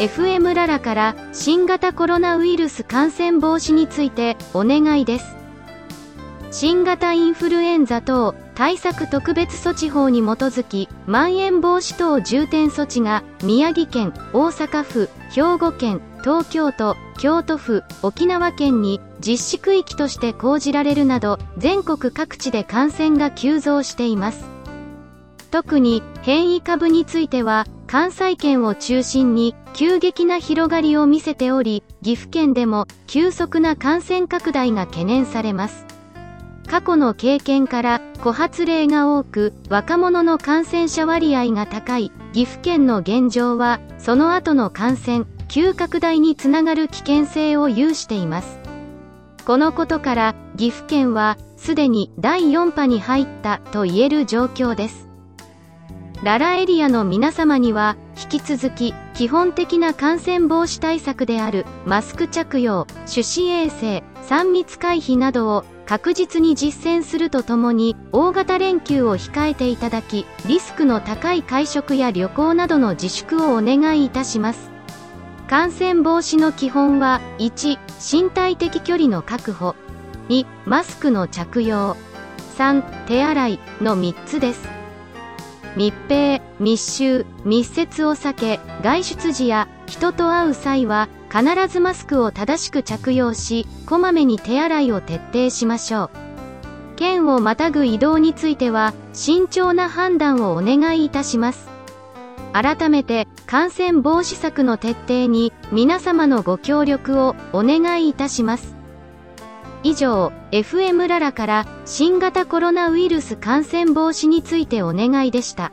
FM ララから新型コロナウイルス感染防止についてお願いです。新型インフルエンザ等対策特別措置法に基づき、まん延防止等重点措置が宮城県、大阪府、兵庫県、東京都、京都府、沖縄県に実施区域として講じられるなど、全国各地で感染が急増しています。特に変異株については、関西圏を中心に急激な広がりを見せており、岐阜県でも急速な感染拡大が懸念されます。過去の経験から枯発例が多く若者の感染者割合が高い岐阜県の現状はその後の感染急拡大につながる危険性を有していますこのことから岐阜県はすでに第4波に入ったと言える状況ですララエリアの皆様には引き続き基本的な感染防止対策であるマスク着用手指衛生3密回避などを確実に実践するとともに大型連休を控えていただきリスクの高い会食や旅行などの自粛をお願いいたします。感染防止の基本は1身体的距離の確保。2マスクの着用。3手洗いの3つです。密閉密集密接を避け外出時や人と会う際は必ずマスクを正しく着用し、こまめに手洗いを徹底しましょう。県をまたぐ移動については、慎重な判断をお願いいたします。改めて、感染防止策の徹底に、皆様のご協力をお願いいたします。以上、FM ララから新型コロナウイルス感染防止についてお願いでした。